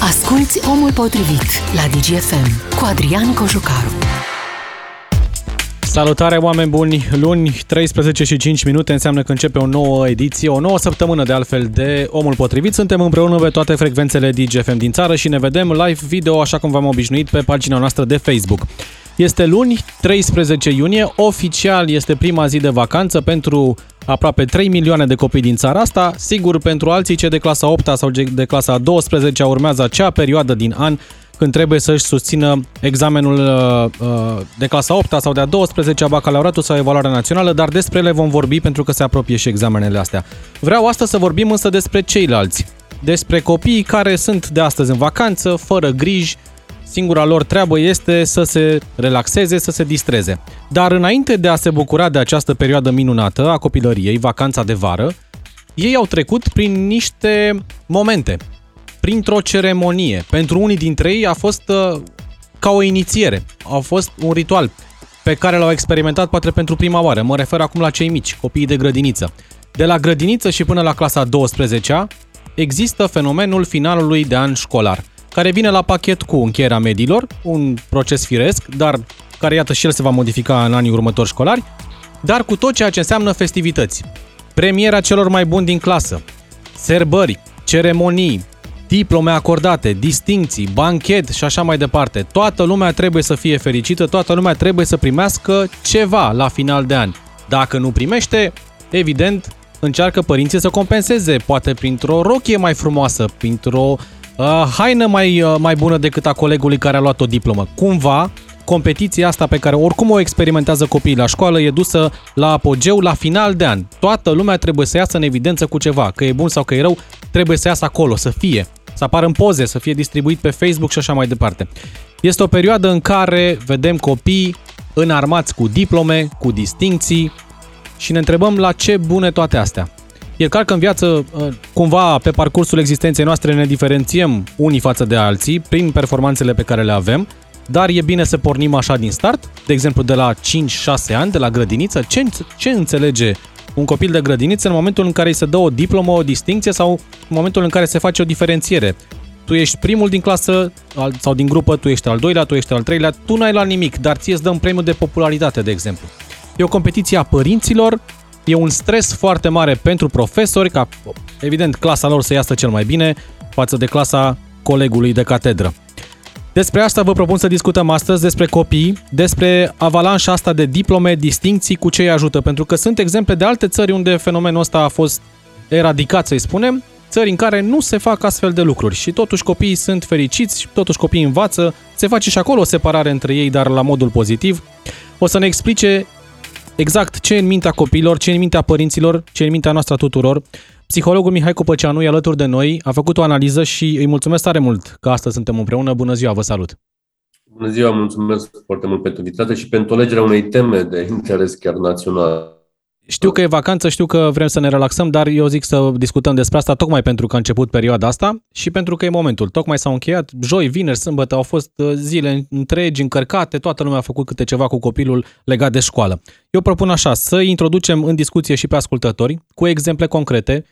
Asculți Omul Potrivit la DGFM cu Adrian Cojucaru. Salutare oameni buni! Luni, 13 și 5 minute înseamnă că începe o nouă ediție, o nouă săptămână de altfel de Omul Potrivit. Suntem împreună pe toate frecvențele DGFM din țară și ne vedem live video așa cum v-am obișnuit pe pagina noastră de Facebook. Este luni, 13 iunie, oficial este prima zi de vacanță pentru aproape 3 milioane de copii din țara asta. Sigur, pentru alții ce de clasa 8 sau de clasa 12 urmează acea perioadă din an când trebuie să-și susțină examenul uh, uh de clasa 8 sau de a 12 bacalaureatul sau evaluarea națională, dar despre ele vom vorbi pentru că se apropie și examenele astea. Vreau astăzi să vorbim însă despre ceilalți, despre copiii care sunt de astăzi în vacanță, fără griji, Singura lor treabă este să se relaxeze, să se distreze. Dar înainte de a se bucura de această perioadă minunată a copilăriei, vacanța de vară, ei au trecut prin niște momente, printr-o ceremonie. Pentru unii dintre ei a fost uh, ca o inițiere, a fost un ritual pe care l-au experimentat poate pentru prima oară. Mă refer acum la cei mici, copiii de grădiniță. De la grădiniță și până la clasa 12 există fenomenul finalului de an școlar – care vine la pachet cu încheierea medilor, un proces firesc, dar care iată și el se va modifica în anii următori școlari, dar cu tot ceea ce înseamnă festivități. Premiera celor mai buni din clasă, serbări, ceremonii, diplome acordate, distinții, banchet și așa mai departe. Toată lumea trebuie să fie fericită, toată lumea trebuie să primească ceva la final de an. Dacă nu primește, evident, încearcă părinții să compenseze, poate printr-o rochie mai frumoasă, printr-o uh, haină mai, uh, mai bună decât a colegului care a luat o diplomă. Cumva, competiția asta pe care oricum o experimentează copiii la școală e dusă la apogeu la final de an. Toată lumea trebuie să iasă în evidență cu ceva, că e bun sau că e rău, trebuie să iasă acolo, să fie, să apară în poze, să fie distribuit pe Facebook și așa mai departe. Este o perioadă în care vedem copii înarmați cu diplome, cu distinții și ne întrebăm la ce bune toate astea. E clar că în viață, uh, cumva, pe parcursul existenței noastre ne diferențiem unii față de alții prin performanțele pe care le avem, dar e bine să pornim așa din start, de exemplu de la 5-6 ani, de la grădiniță. Ce, ce înțelege un copil de grădiniță în momentul în care îi se dă o diplomă, o distinție sau în momentul în care se face o diferențiere? Tu ești primul din clasă sau din grupă, tu ești al doilea, tu ești al treilea, tu n-ai luat nimic, dar ție îți dăm premiul de popularitate, de exemplu. E o competiție a părinților E un stres foarte mare pentru profesori ca, evident, clasa lor să iasă cel mai bine față de clasa colegului de catedră. Despre asta vă propun să discutăm astăzi, despre copii, despre avalanșa asta de diplome, distinții, cu ce îi ajută, pentru că sunt exemple de alte țări unde fenomenul ăsta a fost eradicat, să-i spunem, țări în care nu se fac astfel de lucruri și totuși copiii sunt fericiți, totuși copiii învață, se face și acolo o separare între ei, dar la modul pozitiv. O să ne explice exact ce e în mintea copiilor, ce e în mintea părinților, ce e în mintea noastră a tuturor. Psihologul Mihai Copăceanu e alături de noi, a făcut o analiză și îi mulțumesc tare mult că astăzi suntem împreună. Bună ziua, vă salut! Bună ziua, mulțumesc foarte mult pentru invitație și pentru legerea unei teme de interes chiar național. Știu că e vacanță, știu că vrem să ne relaxăm, dar eu zic să discutăm despre asta tocmai pentru că a început perioada asta și pentru că e momentul. Tocmai s-au încheiat joi, vineri, sâmbătă, au fost uh, zile întregi, încărcate, toată lumea a făcut câte ceva cu copilul legat de școală. Eu propun așa, să introducem în discuție și pe ascultători cu exemple concrete,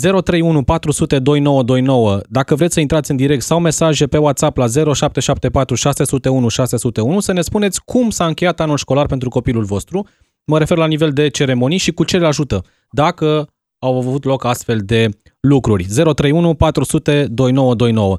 031 400 2929, dacă vreți să intrați în direct sau mesaje pe WhatsApp la 0774 601 601 să ne spuneți cum s-a încheiat anul școlar pentru copilul vostru Mă refer la nivel de ceremonii și cu ce le ajută. Dacă au avut loc astfel de lucruri. 031 400 2929.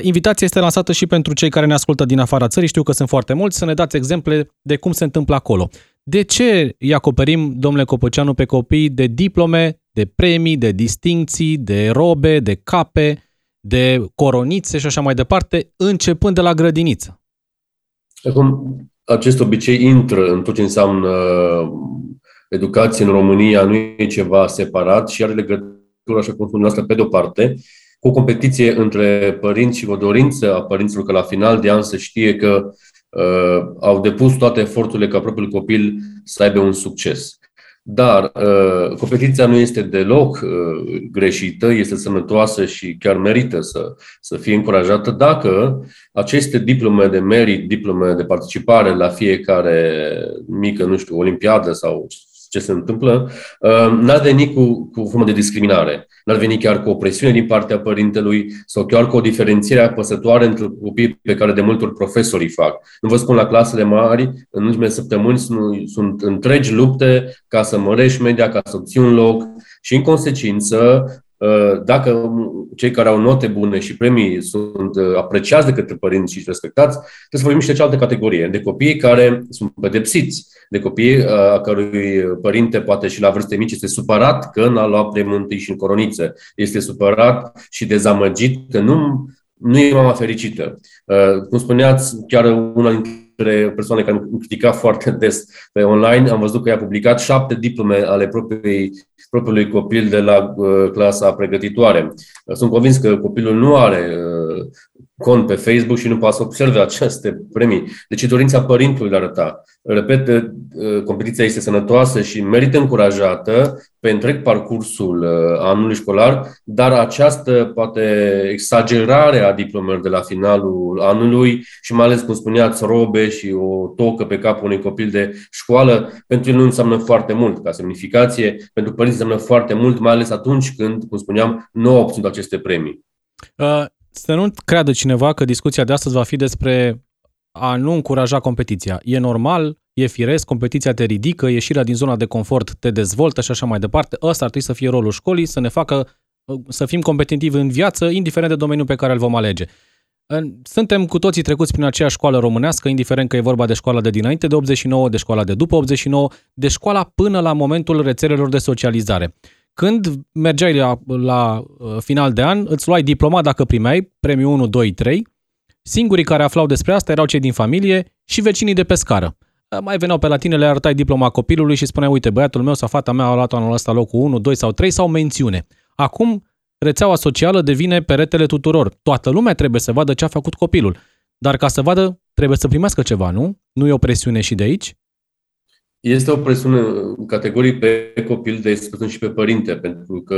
Invitația este lansată și pentru cei care ne ascultă din afara țării, știu că sunt foarte mulți, să ne dați exemple de cum se întâmplă acolo. De ce îi acoperim, domnule Copăceanu, pe copii de diplome, de premii, de distinții, de robe, de cape, de coronițe și așa mai departe, începând de la grădiniță? Acum, acest obicei intră în tot ce înseamnă educație în România, nu e ceva separat și are legătură, așa cum spuneam asta, pe de-o parte, cu o competiție între părinți și o dorință a părinților că la final de an să știe că uh, au depus toate eforturile ca propriul copil să aibă un succes. Dar uh, competiția nu este deloc uh, greșită, este sănătoasă și chiar merită să, să fie încurajată dacă aceste diplome de merit, diplome de participare la fiecare mică, nu știu, olimpiadă sau ce se întâmplă, uh, n-ar veni cu, cu formă de discriminare, n-ar veni chiar cu o presiune din partea părintelui sau chiar cu o diferențiere apăsătoare între copii pe care de multe ori profesorii fac. Nu vă spun la clasele mari, în ultimele săptămâni sunt, sunt întregi lupte ca să mărești media, ca să obții un loc și în consecință Uh, dacă cei care au note bune și premii sunt uh, apreciați de către părinți și respectați, trebuie să vorbim și de cealaltă categorie, de copii care sunt pedepsiți, de copii uh, a cărui părinte, poate și la vârste mici, este supărat că n-a luat premiul întâi și în coroniță. Este supărat și dezamăgit că nu, nu e mama fericită. Cum spuneați, chiar una dintre dintre persoane care îmi critica foarte des pe online, am văzut că i-a publicat șapte diplome ale propriei, propriului copil de la uh, clasa pregătitoare. Sunt convins că copilul nu are uh, cont pe Facebook și nu poate să observe aceste premii. Deci e dorința părintelui de a arăta. Repet, uh, competiția este sănătoasă și merită încurajată pe întreg parcursul uh, anului școlar, dar această poate exagerare a diplomelor de la finalul anului și mai ales, cum spuneați, robe și o tocă pe capul unui copil de școală, pentru el nu înseamnă foarte mult ca semnificație, pentru părinți înseamnă foarte mult, mai ales atunci când, cum spuneam, nu au obținut aceste premii. Uh, să nu creadă cineva că discuția de astăzi va fi despre a nu încuraja competiția. E normal, e firesc, competiția te ridică, ieșirea din zona de confort te dezvoltă și așa mai departe. Ăsta ar trebui să fie rolul școlii, să ne facă să fim competitivi în viață, indiferent de domeniul pe care îl vom alege. Suntem cu toții trecuți prin aceeași școală românească, indiferent că e vorba de școala de dinainte de 89, de școala de după 89, de școala până la momentul rețelelor de socializare. Când mergeai la, la uh, final de an, îți luai diploma dacă primeai premiul 1, 2, 3. Singurii care aflau despre asta erau cei din familie și vecinii de pe scară. Uh, mai veneau pe la tine, le arătai diploma copilului și spuneai, uite, băiatul meu sau fata mea a luat anul ăsta locul 1, 2 sau 3 sau mențiune. Acum, rețeaua socială devine peretele tuturor. Toată lumea trebuie să vadă ce a făcut copilul. Dar ca să vadă, trebuie să primească ceva, nu? Nu e o presiune și de aici? Este o presiune categoric pe copil, de discutând și pe părinte, pentru că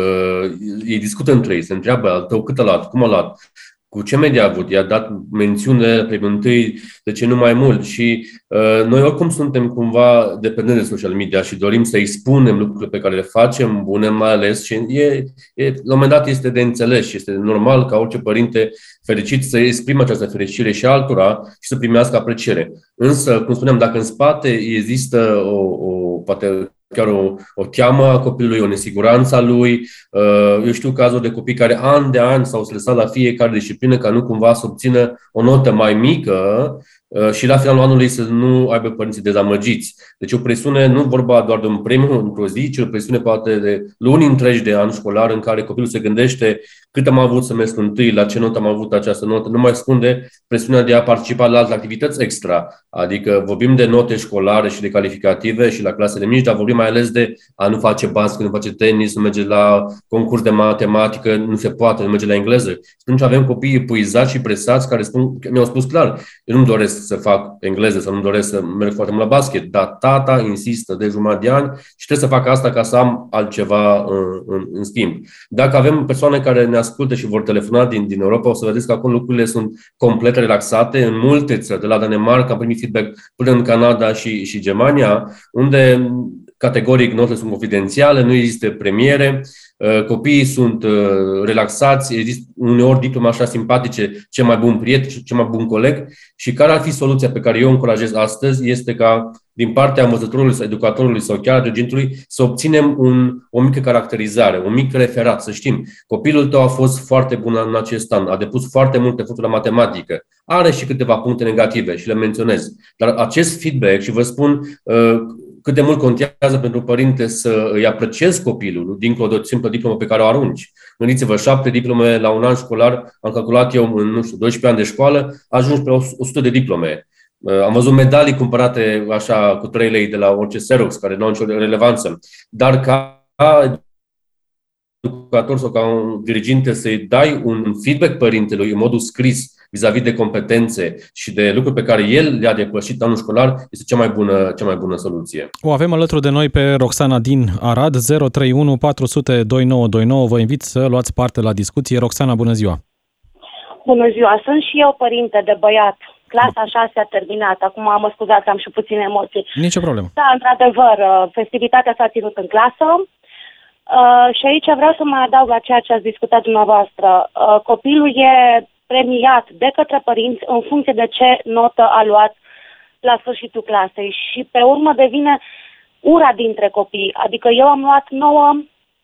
ei discută între ei, se întreabă al tău cât a luat, cum a luat, cu ce media a avut, i-a dat mențiune pe întâi, de ce nu mai mult. Și uh, noi oricum suntem cumva dependenți de social media și dorim să expunem lucrurile pe care le facem, bune mai ales și e, e, la un moment dat este de înțeles și este normal ca orice părinte fericit să exprime această fericire și altora și să primească apreciere. Însă, cum spuneam, dacă în spate există o, o poate chiar o, o teamă a copilului, o nesiguranță a lui. Uh, eu știu cazuri de copii care an de an s-au stresat la fiecare disciplină ca nu cumva să obțină o notă mai mică Uh, și la finalul anului să nu aibă părinții dezamăgiți. Deci o presiune, nu vorba doar de un premiu într-o zi, ci o presiune poate de luni întregi de an școlar în care copilul se gândește cât am avut semestrul întâi, la ce notă am avut această notă, nu mai spune presiunea de a participa la alte activități extra. Adică vorbim de note școlare și de calificative și la clasele mici, dar vorbim mai ales de a nu face basket, nu face tenis, nu merge la concurs de matematică, nu se poate, nu merge la engleză. Și atunci avem copii epuizați și presați care spun, mi-au spus clar, eu nu-mi doresc să fac engleză sau nu doresc să merg foarte mult la basket, dar tata insistă de jumătate de ani și trebuie să fac asta ca să am altceva în, în, în schimb. Dacă avem persoane care ne ascultă și vor telefona din, din Europa, o să vedeți că acolo lucrurile sunt complet relaxate. În multe țări, de la Danemarca, am primit feedback până în Canada și, și Germania, unde categoric notele sunt confidențiale, nu există premiere, uh, copiii sunt uh, relaxați, există uneori diplome așa simpatice, ce mai bun prieten, ce mai bun coleg și care ar fi soluția pe care eu o încurajez astăzi este ca din partea învățătorului sau educatorului sau chiar regentului să obținem un, o mică caracterizare, un mic referat, să știm. Copilul tău a fost foarte bun în acest an, a depus foarte multe eforturi la matematică, are și câteva puncte negative și le menționez. Dar acest feedback, și vă spun, uh, cât de mult contează pentru părinte să îi apreciezi copilul, dincolo de o simplă diplomă pe care o arunci. Gândiți-vă, șapte diplome la un an școlar, am calculat eu în, nu știu, 12 ani de școală, ajungi pe 100 de diplome. Uh, am văzut medalii cumpărate așa cu 3 lei de la orice Xerox, care nu au nicio relevanță. Dar ca educator sau ca un diriginte să-i dai un feedback părintelui în modul scris vis-a-vis de competențe și de lucruri pe care el le-a depășit anul școlar, este cea mai bună, cea mai bună soluție. O avem alături de noi pe Roxana din Arad, 031 400 2929. Vă invit să luați parte la discuție. Roxana, bună ziua! Bună ziua! Sunt și eu părinte de băiat Clasa 6 a terminat. Acum mă scuzați, am și puține emoții. Nicio problemă. Da, într-adevăr, uh, festivitatea s-a ținut în clasă. Uh, și aici vreau să mai adaug la ceea ce ați discutat dumneavoastră. Uh, copilul e premiat de către părinți în funcție de ce notă a luat la sfârșitul clasei și pe urmă devine ura dintre copii. Adică eu am luat 9,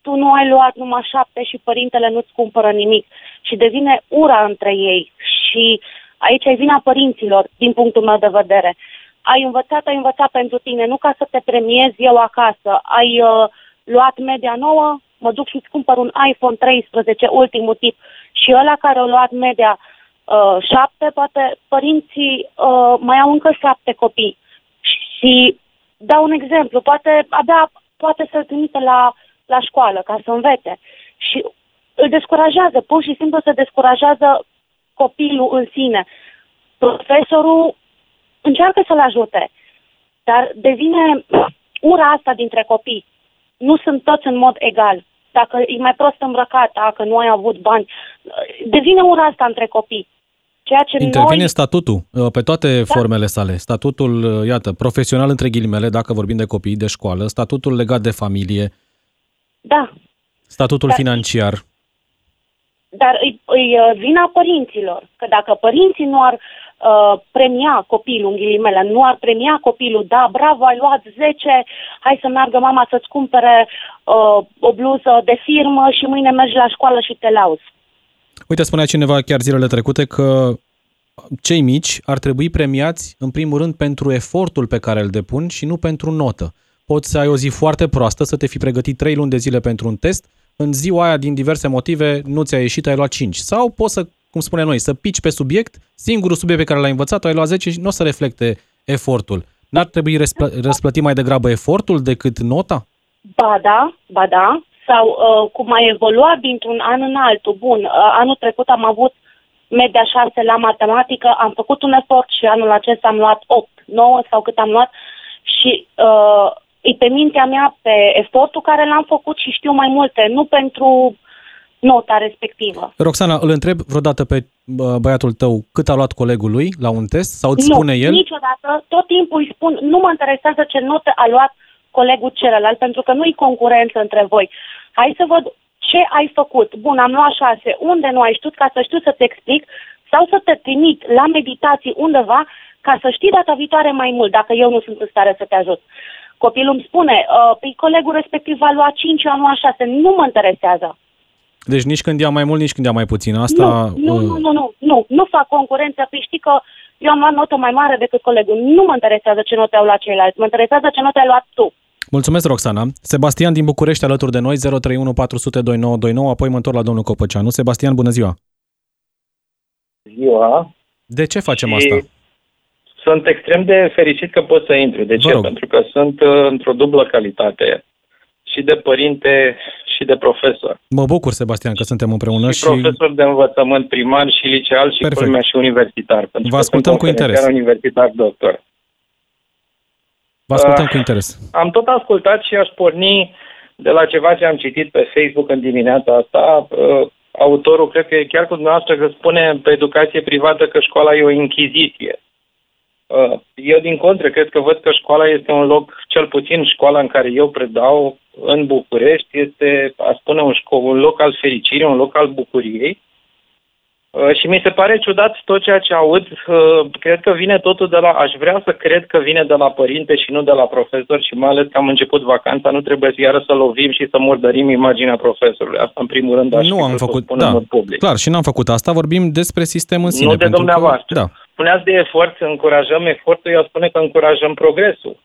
tu nu ai luat numai 7 și părintele nu-ți cumpără nimic. Și devine ura între ei și aici e vina părinților, din punctul meu de vedere. Ai învățat, ai învățat pentru tine, nu ca să te premiezi eu acasă. Ai uh, luat media nouă, mă duc și îți cumpăr un iPhone 13, ultimul tip. Și ăla care a luat media uh, 7, poate părinții uh, mai au încă 7 copii. Și dau un exemplu, poate abia poate să-l trimite la, la școală ca să învețe. Și îl descurajează, pur și simplu se descurajează copilul în sine. Profesorul încearcă să-l ajute, dar devine ura asta dintre copii. Nu sunt toți în mod egal. Dacă e mai prost îmbrăcat, dacă nu ai avut bani, devine ura asta între copii. Ceea ce Intervine noi... statutul uh, pe toate da. formele sale. Statutul, uh, iată, profesional între ghilimele, dacă vorbim de copii, de școală, statutul legat de familie, Da, statutul Da. financiar. dar îi, îi uh, vina părinților. Că dacă părinții nu ar uh, premia copilul, în ghilimele, nu ar premia copilul, da, bravo, ai luat 10, hai să meargă mama să-ți cumpere uh, o bluză de firmă și mâine mergi la școală și te lauzi. Uite, spunea cineva chiar zilele trecute că cei mici ar trebui premiați, în primul rând, pentru efortul pe care îl depun și nu pentru notă. Poți să ai o zi foarte proastă, să te fi pregătit 3 luni de zile pentru un test, în ziua aia, din diverse motive, nu ți-a ieșit, ai luat 5. Sau poți să, cum spunem noi, să pici pe subiect, singurul subiect pe care l-ai învățat, ai luat 10 și nu o să reflecte efortul. N-ar trebui răspl- răsplătit mai degrabă efortul decât nota? Ba da, ba da, sau uh, cum a evoluat dintr-un an în altul. Bun, uh, anul trecut am avut media 6 la matematică, am făcut un efort și anul acesta am luat 8, 9 sau cât am luat și uh, e pe mintea mea pe efortul care l-am făcut și știu mai multe, nu pentru nota respectivă. Roxana, îl întreb vreodată pe bă, băiatul tău cât a luat colegul lui la un test sau îți nu, spune el? niciodată, tot timpul îi spun, nu mă interesează ce notă a luat colegul celălalt, pentru că nu-i concurență între voi. Hai să văd ce ai făcut. Bun, am luat șase, unde nu ai știut ca să știu să-ți explic sau să te trimit la meditații undeva ca să știi data viitoare mai mult, dacă eu nu sunt în stare să te ajut. Copilul îmi spune, uh, păi colegul respectiv a luat 5, eu am luat 6, nu mă interesează. Deci nici când ia mai mult, nici când ia mai puțin. Asta... nu, nu, uh, nu, nu, nu, nu, nu fac concurență, păi știi că eu am luat notă mai mare decât colegul. Nu mă interesează ce note au luat ceilalți, mă interesează ce note ai luat tu. Mulțumesc, Roxana. Sebastian din București alături de noi, 031 400 2929, apoi mă întorc la domnul Copăceanu. Sebastian, bună ziua! ziua De ce facem și asta? sunt extrem de fericit că pot să intru. De Vă ce? rog. Pentru că sunt uh, într-o dublă calitate și de părinte și de profesor. Mă bucur, Sebastian, că suntem împreună și, și profesor de învățământ primar și liceal și Perfect. culmea și universitar. Pentru Vă că ascultăm sunt cu interes. conferențiar universitar doctor. vă ascultăm Ah. cu interes. Am tot ascultat și aș porni de la ceva ce am citit pe Facebook în dimineața asta. Uh, Autorul, cred că e chiar cu dumneavoastră, că spune pe educație privată că școala e o închiziție. Uh, Eu, din contră, cred că văd că școala este un loc, cel puțin școala în care eu predau în București, este, a spune, un, șco- un loc al fericirii, un loc al bucuriei. Uh, Și mi se pare ciudat tot ceea ce aud. Uh, Cred că vine totul de la... Aș vrea să cred că vine de la părinte și nu de la profesor și mai ales că am început vacanța, nu trebuie să iară să lovim și să murdărim imaginea profesorului. Asta în primul rând aș Nu fi am vrut să o făcut, spun da, în mod public. clar, și n-am făcut asta, vorbim despre sistem în sine. nu de pentru dumneavoastră. Că, da, Spuneați de efort, să încurajăm efortul, eu spune că încurajăm progresul.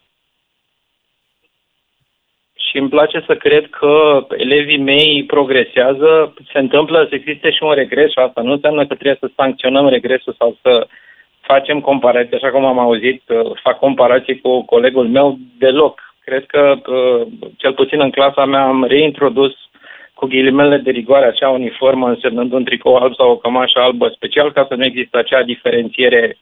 Și îmi place să cred că elevii mei progresează, se întâmplă să existe și un regres și asta nu înseamnă că trebuie să sancționăm regresul sau să facem comparații, așa cum am auzit, uh, fac comparații cu colegul meu, deloc. Cred că, uh, cel puțin în clasa mea, am reintrodus cu ghilimele de rigoare acea uniformă însemnând un tricou alb sau o cămașă albă special ca să nu există acea diferențiere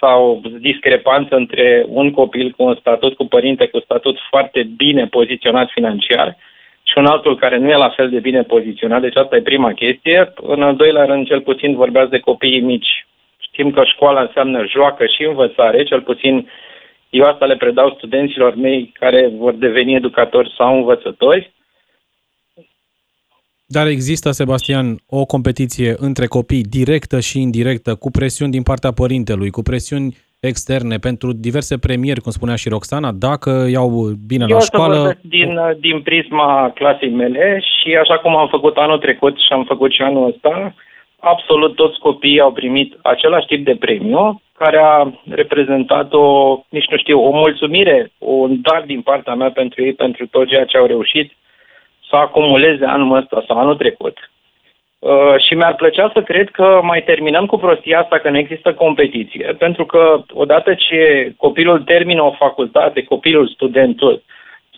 sau discrepanță între un copil cu un statut, cu părinte cu statut foarte bine poziționat financiar și un altul care nu e la fel de bine poziționat. Deci asta e prima chestie. În al doilea rând, cel puțin vorbeați de copiii mici. Simt că școala înseamnă joacă și învățare, cel puțin eu asta le predau studenților mei care vor deveni educatori sau învățători. Dar există, Sebastian, o competiție între copii directă și indirectă, cu presiuni din partea părintelui, cu presiuni externe pentru diverse premieri, cum spunea și Roxana, dacă iau bine Eu la școală. Eu din, din prisma clasei mele și așa cum am făcut anul trecut și am făcut și anul ăsta, absolut toți copiii au primit același tip de premiu, care a reprezentat o, nici nu știu, o mulțumire, un dar din partea mea pentru ei, pentru tot ceea ce au reușit să acumuleze anul ăsta sau anul trecut. Uh, și mi-ar plăcea să cred că mai terminăm cu prostia asta că nu există competiție, pentru că odată ce copilul termină o facultate, copilul, studentul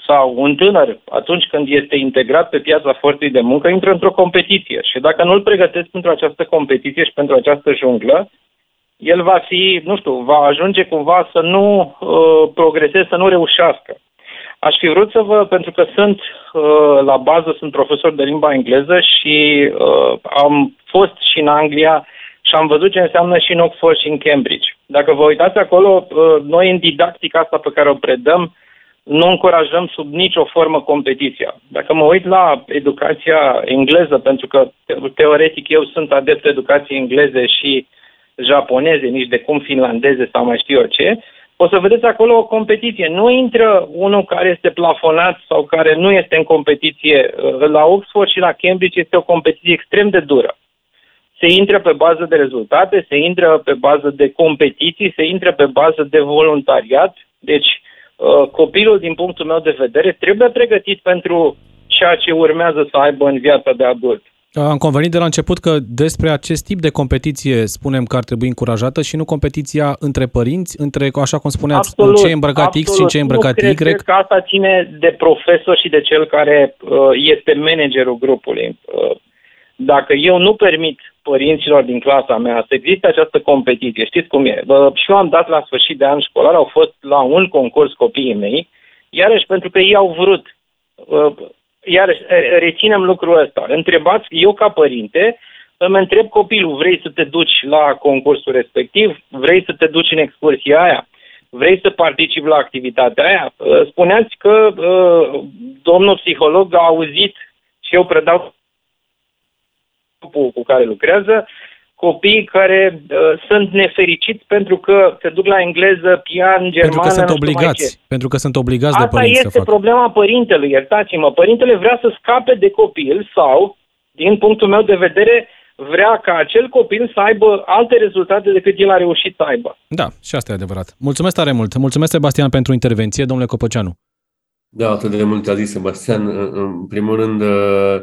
sau un tânăr, atunci când este integrat pe piața forței de muncă, intră într-o competiție. Și dacă nu-l pregătesc pentru această competiție și pentru această junglă, el va fi, nu știu, va ajunge cumva să nu uh, progreseze, să nu reușească. Aș fi vrut să vă, pentru că sunt uh, la bază, sunt profesor de limba engleză și uh, am fost și în Anglia și am văzut ce înseamnă și în Oxford și în Cambridge. Dacă vă uitați acolo, uh, noi în didactica asta pe care o predăm, nu încurajăm sub nicio formă competiția. Dacă mă uit la educația engleză, pentru că teoretic eu sunt adept educației engleze și japoneze, nici de cum finlandeze sau mai știu eu ce, o să vedeți acolo o competiție. Nu intră unul care este plafonat sau care nu este în competiție. La Oxford și la Cambridge este o competiție extrem de dură. Se intră pe bază de rezultate, se intră pe bază de competiții, se intră pe bază de voluntariat. Deci, uh, copilul, din punctul meu de vedere, trebuie pregătit pentru ceea ce urmează să aibă în viața de adult. Am convenit de la început că despre acest tip de competiție spunem că ar trebui încurajată și nu competiția între părinți, între, așa cum spuneați, absolut, în ce e îmbrăcat absolut. X și în ce e îmbrăcat nu Y. Cred că asta ține de profesor și de cel care uh, este managerul grupului. Uh, dacă eu nu permit părinților din clasa mea să existe această competiție, știți cum e, uh, și eu am dat la sfârșit de an școlar, au fost la un concurs copiii mei, iarăși pentru că ei au vrut. Uh, iar reținem lucrul ăsta. Întrebați, eu ca părinte, îmi întreb copilul, vrei să te duci la concursul respectiv? Vrei să te duci în excursia aia? Vrei să participi la activitatea aia? Spuneați că uh, domnul psiholog a auzit și eu predau cu care lucrează, copii care uh, sunt nefericiți pentru că se duc la engleză, pian, germană, Pentru că sunt obligați. Pentru că sunt obligați Asta de părinți este să facă. problema părintelui, iertați-mă. Părintele vrea să scape de copil sau, din punctul meu de vedere, vrea ca acel copil să aibă alte rezultate decât el a reușit să aibă. Da, și asta e adevărat. Mulțumesc tare mult. Mulțumesc, Sebastian, pentru intervenție. Domnule Copăceanu. Da, atât de mult a zis Sebastian. În primul rând, uh,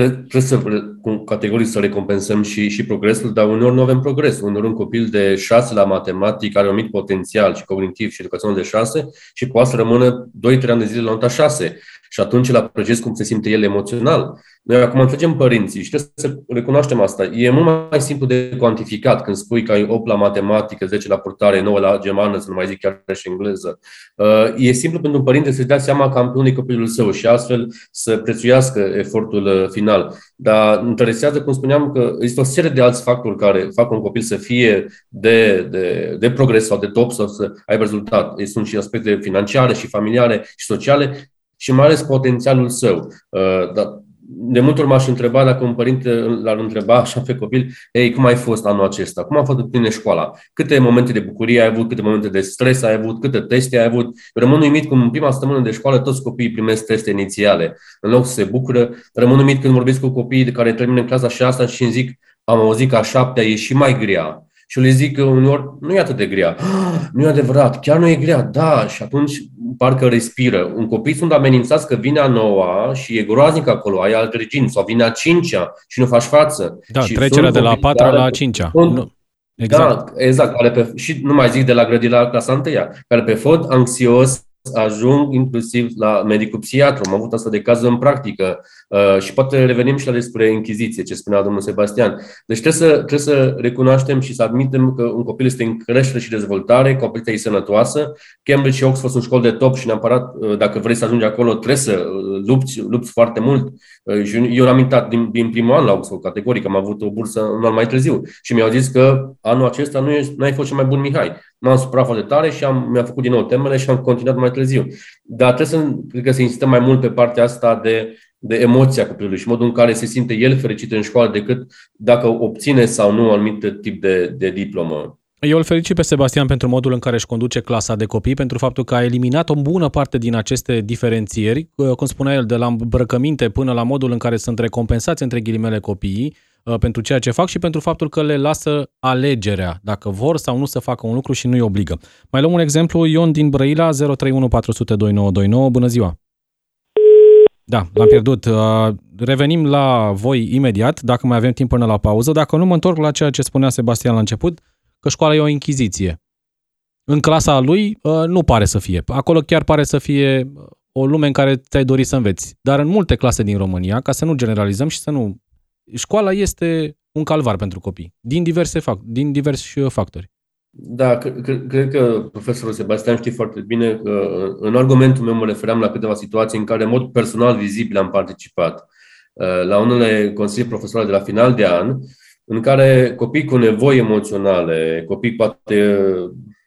trebuie să, cu categoric să recompensăm și, și progresul, dar uneori nu avem progres. Uneori un copil de 6 la matematică are un mic potențial și cognitiv și educațional de 6 și poate să rămână 2-3 ani de zile la nota 6. Și atunci îl apreciez cum se simte el emoțional. Noi acum înțelegem părinții și trebuie să recunoaștem asta. E mult mai simplu de cuantificat când spui că ai 8 la matematică, 10 la purtare, 9 la germană, să nu mai zic chiar și engleză. Uh, e simplu pentru un părinte să-și dea seama că am copilul său și astfel să prețuiască efortul uh, final. Dar interesează, cum spuneam, că există o serie de alți factori care fac un copil să fie de, de, de progres sau de top sau să aibă rezultat. Sunt și aspecte financiare și familiale și sociale și mai ales potențialul său. Uh, dar de multe ori m-aș întreba dacă un părinte l-ar întreba așa pe copil, ei, cum ai fost anul acesta? Cum a fost în tine școala? Câte momente de bucurie ai avut, câte momente de stres ai avut, câte teste ai avut? Eu rămân uimit cum în prima săptămână de școală toți copiii primesc teste inițiale. În loc să se bucură, rămân uimit când vorbesc cu copiii de care termină clasa și asta și îmi zic, am auzit că a șaptea e și mai grea. Și eu le zic că uneori nu e atât de grea. Ah, nu e adevărat, chiar nu e grea, da. Și atunci parcă respiră. Un copil sunt amenințați că vine a noua și e groaznic acolo, ai alt regim, sau vine a cincea și nu faci față. Da, și trecerea de la a patra la a cincea. Nu. Exact. Da, exact. Care pe, și nu mai zic de la grădina la clasa întâia, care pe fond anxios ajung inclusiv la medicul psihiatru. Am avut asta de caz în practică uh, și poate revenim și la despre închiziție, ce spunea domnul Sebastian. Deci trebuie să, trebuie să recunoaștem și să admitem că un copil este în creștere și dezvoltare, copilul e sănătoasă. Cambridge și Oxford sunt școli de top și neapărat, uh, dacă vrei să ajungi acolo, trebuie să uh, lupți, lupți foarte mult. Eu am intrat din, din primul an la Oxford, categoric, am avut o bursă un an mai târziu și mi-au zis că anul acesta nu, e, nu ai fost cel mai bun Mihai m-am supărat foarte tare și am, mi-am făcut din nou temele și am continuat mai târziu. Dar trebuie să, cred că să insistăm mai mult pe partea asta de, de emoția copilului și modul în care se simte el fericit în școală decât dacă obține sau nu un anumit tip de, de diplomă. Eu îl felicit pe Sebastian pentru modul în care își conduce clasa de copii, pentru faptul că a eliminat o bună parte din aceste diferențieri, cum spunea el, de la îmbrăcăminte până la modul în care sunt recompensați între ghilimele copiii, Uh, pentru ceea ce fac și pentru faptul că le lasă alegerea, dacă vor sau nu să facă un lucru și nu-i obligă. Mai luăm un exemplu, Ion din Brăila, 031 400 2929. Bună ziua! Da, l-am pierdut. Uh, revenim la voi imediat, dacă mai avem timp până la pauză. Dacă nu, mă întorc la ceea ce spunea Sebastian la început, că școala e o închiziție. În clasa lui uh, nu pare să fie. Acolo chiar pare să fie o lume în care ți-ai dori să înveți. Dar în multe clase din România, ca să nu generalizăm și să nu școala este un calvar pentru copii, din diverse fac, din diversi uh, factori. Da, cred că profesorul Sebastian știe foarte bine că în argumentul meu mă refeream la câteva situații în care, în mod personal vizibil, am participat. Uh, la unele consilii profesorale de la final de an, în care copii cu nevoi emoționale, copii poate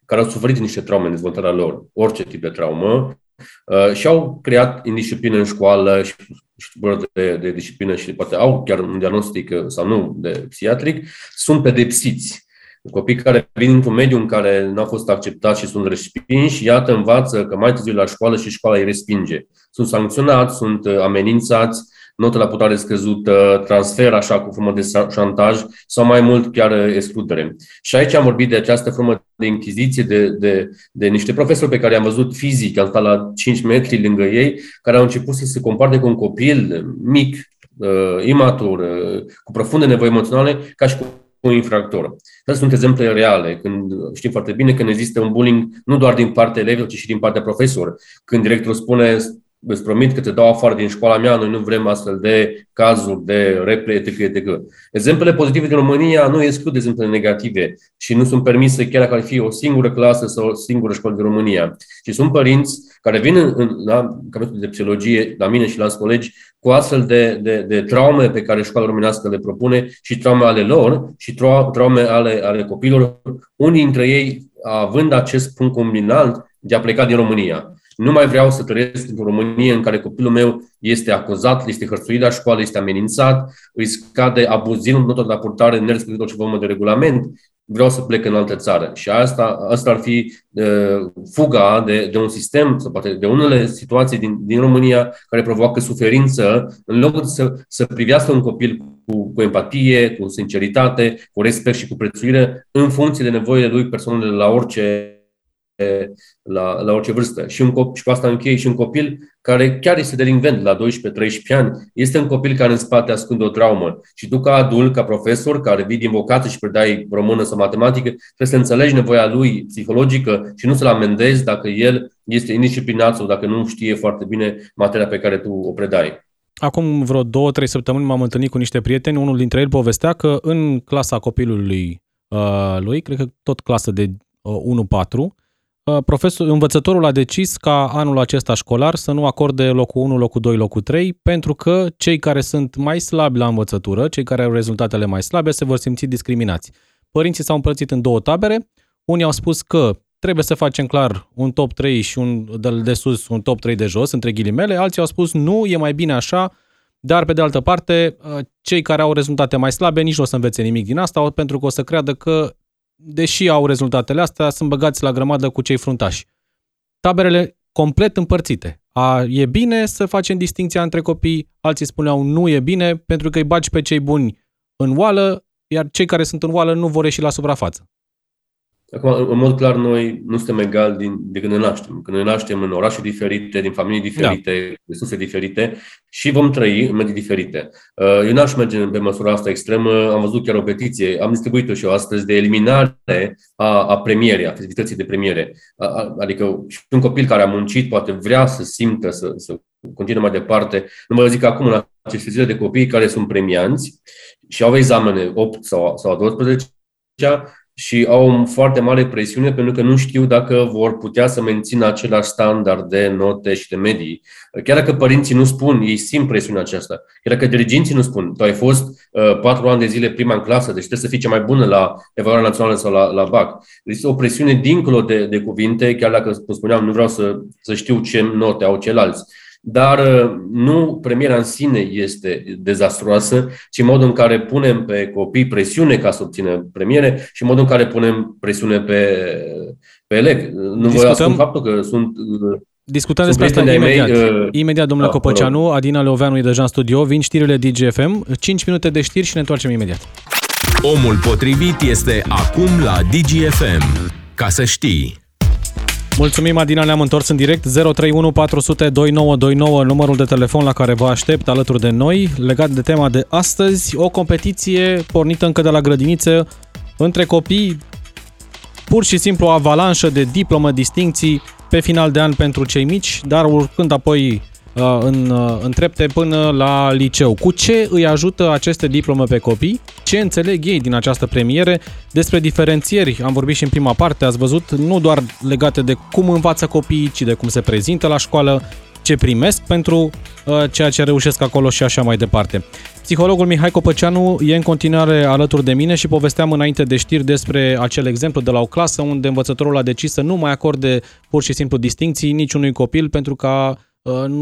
care au suferit niște traume în dezvoltarea lor, orice tip de traumă, uh, și-au creat indisciplină în școală și știință de, de disciplină și poate au chiar un diagnostic uh, sau nu de psihiatric, sunt pedepsiți. Copii care vin într-un mediu în care nu au fost acceptați și sunt respinși, iată, învață că mai târziu la școală și școala îi respinge. Sunt sancționați, sunt uh, amenințați, notă la putare scăzută, transfer așa cu formă de șantaj sau mai mult chiar uh, excludere. Și aici am vorbit de această formă de inchiziție, de, de, de niște profesori pe care am văzut fizic, am stat la 5 metri lângă ei, care au început să se comparte cu un copil mic, uh, imatur, uh, cu profunde nevoi emoționale, ca și cu un infractor. Astea sunt exemple reale, când știm foarte bine că există un bullying nu doar din partea elevilor, ci și din partea profesorilor. Când directorul spune îți promit că te dau afară din școala mea, noi nu vrem astfel de cazuri de repre, etc., etc. Exemplele pozitive din România nu exclud exemplele negative și nu sunt permise chiar dacă ar fi o singură clasă sau o singură școală din România. Și sunt părinți care vin în, în, la capitolul de psihologie, la mine și la alți colegi, cu astfel de, de, de traume pe care școala românească le propune și traume ale lor și traume ale, ale copilor, unii dintre ei având acest punct combinat de a pleca din România. Nu mai vreau să trăiesc într-o Românie în care copilul meu este acuzat, este hărțuit la școală, este amenințat, îi scade abuziv în notă de purtare, nerespectiv orice formă de regulament, vreau să plec în altă țară. Și asta, asta ar fi uh, fuga de, de un sistem, sau poate de unele situații din, din România care provoacă suferință, în loc să, să privească un copil cu, cu empatie, cu sinceritate, cu respect și cu prețuire, în funcție de nevoile lui personale la orice la, la orice vârstă. Și, un copil, și cu asta închei și un copil care chiar este delinvent la 12-13 ani, este un copil care în spate ascunde o traumă. Și tu ca adult, ca profesor, care vii din vocație și predai română sau matematică, trebuie să înțelegi nevoia lui psihologică și nu să-l amendezi dacă el este indisciplinat sau dacă nu știe foarte bine materia pe care tu o predai. Acum vreo două, trei săptămâni m-am întâlnit cu niște prieteni. Unul dintre ei povestea că în clasa copilului uh, lui, cred că tot clasă de uh, 1-4, Uh, profesor, învățătorul a decis ca anul acesta școlar să nu acorde locul 1, locul 2, locul 3, pentru că cei care sunt mai slabi la învățătură, cei care au rezultatele mai slabe, se vor simți discriminați. Părinții s-au împărțit în două tabere. Unii au spus că trebuie să facem clar un top 3 și un de, de sus, un top 3 de jos, între ghilimele. Alții au spus nu, e mai bine așa, dar pe de altă parte, uh, cei care au rezultate mai slabe nici nu o să învețe nimic din asta, pentru că o să creadă că deși au rezultatele astea, sunt băgați la grămadă cu cei fruntași. Taberele complet împărțite. A, e bine să facem distinția între copii, alții spuneau nu e bine pentru că îi bagi pe cei buni în oală, iar cei care sunt în oală nu vor ieși la suprafață. Acum, în mod clar, noi nu suntem egali din, de când ne naștem. Când ne naștem în orașe diferite, din familii diferite, da. resurse diferite și vom trăi în medii diferite. Uh, eu n-aș merge pe măsura asta extremă. Am văzut chiar o petiție, am distribuit-o și eu astăzi, de eliminare a, a premierei, a festivității de premiere. Adică și un copil care a muncit poate vrea să simtă, să, să continuă mai departe. Nu mă zic acum în aceste zile de copii care sunt premianți și au examene 8 sau, sau 12 și au o foarte mare presiune pentru că nu știu dacă vor putea să mențină același standard de note și de medii. Chiar dacă părinții nu spun, ei simt presiunea aceasta. Chiar dacă diriginții nu spun, tu ai fost uh, patru ani de zile prima în clasă, deci trebuie să fii cea mai bună la evaluarea națională sau la, la BAC. Deci o presiune dincolo de, de cuvinte, chiar dacă, cum spuneam, nu vreau să, să știu ce note au ceilalți dar uh, nu premiera în sine este dezastruoasă, ci modul în care punem pe copii presiune ca să obțină premiere și modul în care punem presiune pe, pe elevi. Nu voi ascund faptul că sunt uh, Discutăm despre asta imediat. Mei, uh, imediat, domnule da, Copăceanu, Adina Leoveanu e deja în studio, vin știrile DGFM, 5 minute de știri și ne întoarcem imediat. Omul potrivit este acum la DGFM. Ca să știi. Mulțumim, Adina, ne-am întors în direct. 031 400 2929, numărul de telefon la care vă aștept alături de noi, legat de tema de astăzi, o competiție pornită încă de la grădiniță între copii, pur și simplu o avalanșă de diplomă, distinții pe final de an pentru cei mici, dar urcând apoi Uh, în, uh, în trepte până la liceu. Cu ce îi ajută aceste diplome pe copii? Ce înțeleg ei din această premiere? Despre diferențieri am vorbit și în prima parte, ați văzut, nu doar legate de cum învață copiii, ci de cum se prezintă la școală, ce primesc pentru uh, ceea ce reușesc acolo și așa mai departe. Psihologul Mihai Copăceanu e în continuare alături de mine și povesteam înainte de știri despre acel exemplu de la o clasă unde învățătorul a decis să nu mai acorde pur și simplu distinții niciunui copil pentru ca Uh,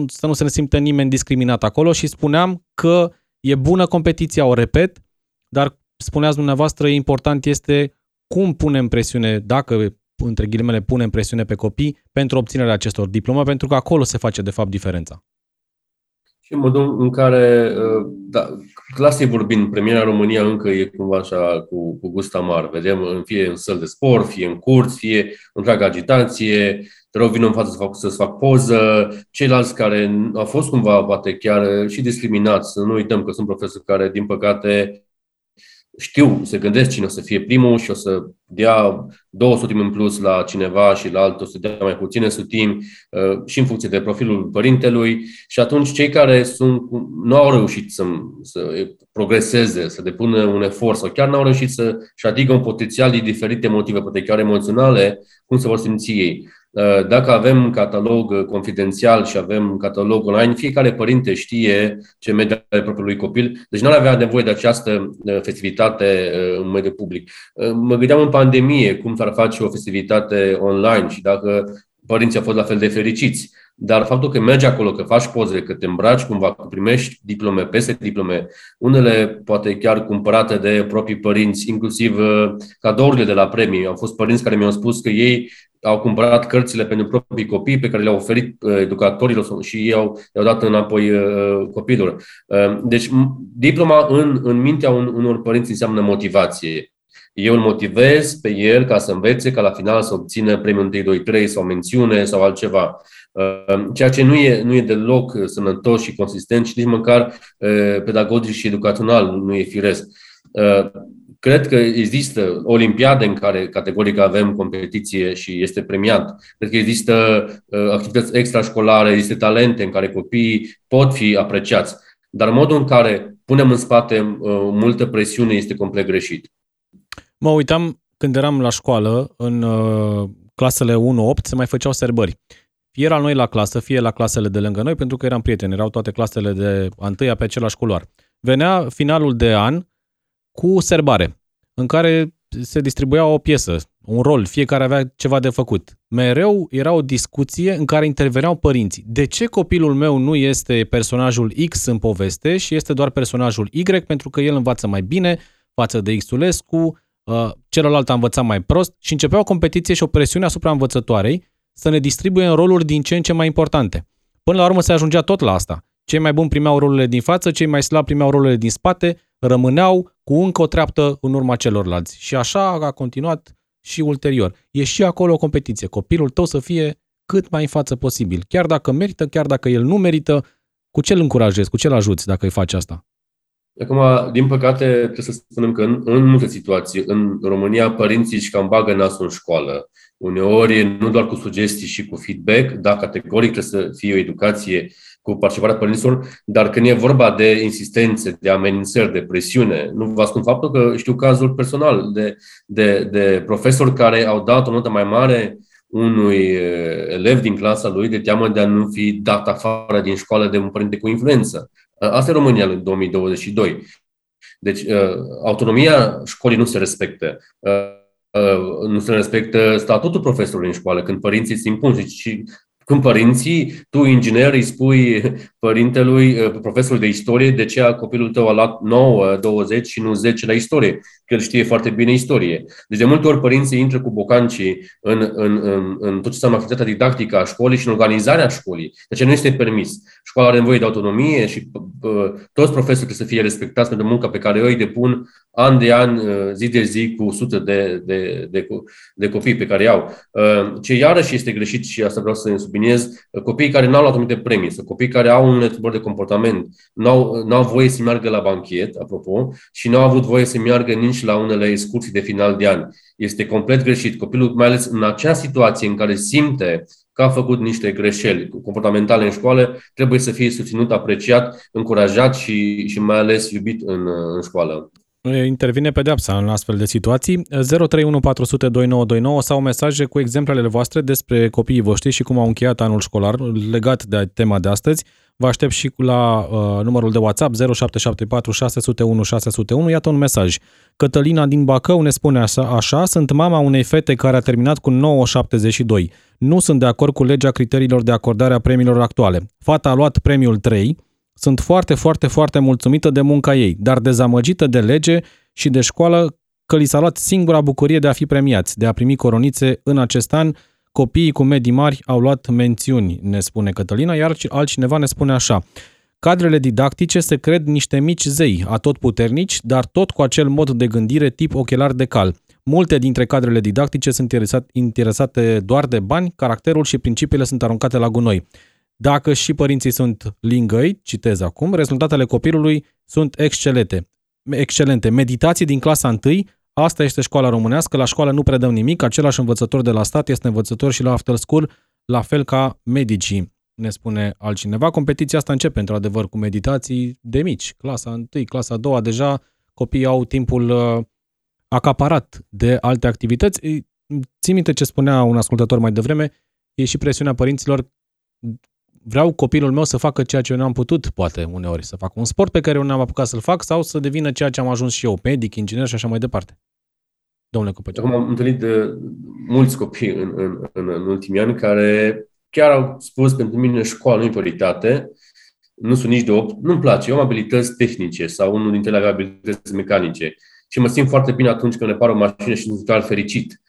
să nu se ne simtă nimeni discriminat acolo și spuneam că e bună competiția, o repet, dar spuneați dumneavoastră, important este cum punem presiune, dacă între ghilimele punem presiune pe copii pentru obținerea acestor diplome, pentru că acolo se face de fapt diferența. Și în modul în care, uh, da, clasei vorbind, premiera România încă e cumva așa cu, cu gust amar. Vedem fie în săl de sport, fie în curs, fie întreaga agitație, te rog, vină în față să fac, să fac poză, ceilalți care au fost cumva, poate chiar și discriminați, să nu uităm că sunt profesori care, din păcate, știu, se gândesc cine o să fie primul și o să dea două sutimi în plus la cineva și la altul o să dea mai puține sutimi uh, și în funcție de profilul părintelui și atunci cei care sunt, nu au reușit să, să progreseze, să depună un efort sau chiar nu au reușit să-și adică un potențial din diferite motive, poate chiar emoționale, cum se vor simți ei. Uh, dacă avem catalog uh, confidențial și avem catalog online, fiecare părinte știe ce media are propriului copil, deci nu ar avea nevoie de această uh, festivitate în mediul public. Mă gândeam în pandemie cum s-ar face o festivitate online și dacă părinții au fost la fel de fericiți. Dar faptul că mergi acolo, că faci poze, că te îmbraci cumva, că primești diplome peste diplome, unele poate chiar cumpărate de proprii părinți, inclusiv cadourile de la premii. Au fost părinți care mi-au spus că ei au cumpărat cărțile pentru proprii copii pe care le-au oferit uh, educatorilor și ei au, le-au dat înapoi uh, copiilor. Uh, deci diploma în, în mintea un, unor părinți înseamnă motivație. Eu îl motivez pe el ca să învețe, ca la final să obțină premiul 1, 2, 3 sau mențiune sau altceva. Ceea ce nu e, nu e deloc sănătos și consistent și nici măcar pedagogic și educațional nu e firesc. Cred că există olimpiade în care categoric avem competiție și este premiat. Cred că există uh, activități extrașcolare, există talente în care copiii pot fi apreciați. Dar modul în care punem în spate uh, multă presiune este complet greșit. Mă uitam când eram la școală, în uh, clasele 1-8, se mai făceau serbări. Fie era noi la clasă, fie la clasele de lângă noi, pentru că eram prieteni, erau toate clasele de întâia pe același culoar. Venea finalul de an cu serbare, în care se distribuia o piesă, un rol, fiecare avea ceva de făcut. Mereu era o discuție în care interveneau părinții. De ce copilul meu nu este personajul X în poveste și este doar personajul Y pentru că el învață mai bine față de Xulescu, uh, celălalt a învățat mai prost și începea o competiție și o presiune asupra învățătoarei să ne distribuie în roluri din ce în ce mai importante. Până la urmă se ajungea tot la asta. Cei mai buni primeau rolurile din față, cei mai slabi primeau rolurile din spate, rămâneau cu încă o treaptă în urma celorlalți. Și așa a continuat și ulterior. E și acolo o competiție. Copilul tău să fie cât mai în față posibil. Chiar dacă merită, chiar dacă el nu merită, cu ce îl încurajezi, cu ce îl ajuți dacă îi faci asta? Acum, din păcate, trebuie să spunem că în, în multe situații, în România, părinții își cam bagă nasul în școală. Uneori, nu doar cu sugestii și cu feedback, dar categoric trebuie să fie o educație cu participarea părinților, dar când e vorba de insistențe, de amenințări, de presiune, nu vă ascund faptul că știu cazul personal de, de, de profesori care au dat o notă mai mare unui elev din clasa lui de teamă de a nu fi dat afară din școală de un părinte cu influență. Asta e România în 2022. Deci, autonomia școlii nu se respectă. Nu se respectă statutul profesorului în școală, când părinții se impun și când părinții, tu inginer îi spui părintelui, eh, profesorul de istorie, de ce copilul tău a luat 9, 20 și nu 10 la istorie, că el știe foarte bine istorie. Deci de multe ori părinții intră cu bocancii în, în, în, în tot ce înseamnă activitatea didactică a școlii și în organizarea școlii. Deci nu este permis. Școala are nevoie de autonomie și uh, toți profesorii trebuie să fie respectați pentru munca pe care eu îi depun an de an, uh, zi de zi, cu sute de, de, de, de copii pe care iau. Uh, ce iarăși este greșit și asta vreau să subliniez, uh, copiii care n-au luat anumite premii, sau copii care au un tulburări de comportament, n-au, n-au voie să meargă la banchet, apropo, și n-au avut voie să meargă nici la unele excursii de final de an. Este complet greșit. Copilul, mai ales în acea situație în care simte că a făcut niște greșeli comportamentale în școală, trebuie să fie susținut, apreciat, încurajat și, și mai ales iubit în, în școală intervine pedeapsa în astfel de situații. 031 sau mesaje cu exemplele voastre despre copiii voștri și cum au încheiat anul școlar legat de tema de astăzi. Vă aștept și la uh, numărul de WhatsApp 0774 601 601. Iată un mesaj. Cătălina din Bacău ne spune așa, așa, sunt mama unei fete care a terminat cu 9,72. Nu sunt de acord cu legea criteriilor de acordare a premiilor actuale. Fata a luat premiul 3, sunt foarte, foarte, foarte mulțumită de munca ei, dar dezamăgită de lege și de școală că li s-a luat singura bucurie de a fi premiați, de a primi coronițe în acest an. Copiii cu medii mari au luat mențiuni, ne spune Cătălina, iar altcineva ne spune așa. Cadrele didactice se cred niște mici zei, atotputernici, dar tot cu acel mod de gândire tip ochelar de cal. Multe dintre cadrele didactice sunt interesate doar de bani, caracterul și principiile sunt aruncate la gunoi. Dacă și părinții sunt lingăi, citez acum, rezultatele copilului sunt excelente. Excelente. Meditații din clasa 1, asta este școala românească, la școală nu predăm nimic, același învățător de la stat este învățător și la after school, la fel ca medicii, ne spune altcineva. Competiția asta începe, într-adevăr, cu meditații de mici. Clasa 1, clasa 2, deja copiii au timpul uh, acaparat de alte activități. Țin minte ce spunea un ascultător mai devreme, e și presiunea părinților vreau copilul meu să facă ceea ce eu n-am putut, poate uneori, să facă un sport pe care eu n-am apucat să-l fac sau să devină ceea ce am ajuns și eu, medic, inginer și așa mai departe. Domnule Copăciu. Acum am întâlnit de mulți copii în, în, în, în ultimii ani care chiar au spus pentru mine școala nu e prioritate, nu sunt nici de 8, nu-mi place, eu am abilități tehnice sau unul dintre ele avea abilități mecanice și mă simt foarte bine atunci când repar o mașină și sunt total fericit.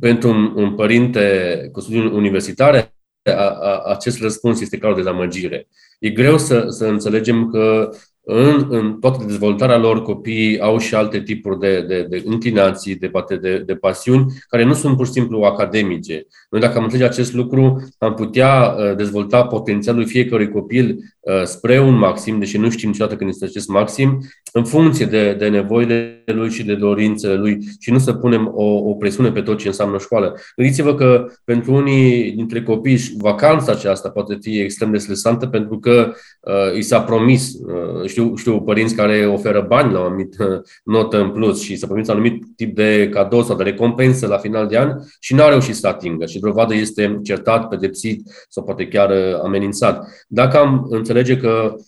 Pentru un, un părinte cu studii universitare, a, a, acest răspuns este clar o dezamăgire. E greu să, să înțelegem că în, în toată dezvoltarea lor, copiii au și alte tipuri de, de, de inclinații, de, de, de pasiuni, care nu sunt pur și simplu academice. Noi, dacă am înțelege acest lucru, am putea uh, dezvolta potențialul fiecărui copil uh, spre un maxim, deși nu știm niciodată când este acest maxim, în funcție de, de nevoile lui și de dorințele lui și nu să punem o, o presiune pe tot ce înseamnă școală. Gândiți-vă că pentru unii dintre copii vacanța aceasta poate fi extrem de stresantă pentru că uh, i s-a promis uh, știu, știu părinți care oferă bani la o anumită notă în plus și să promită un anumit tip de cadou sau de recompensă la final de an și nu au reușit să atingă și dovadă este certat, pedepsit sau poate chiar uh, amenințat. Dacă am înțelege că uh,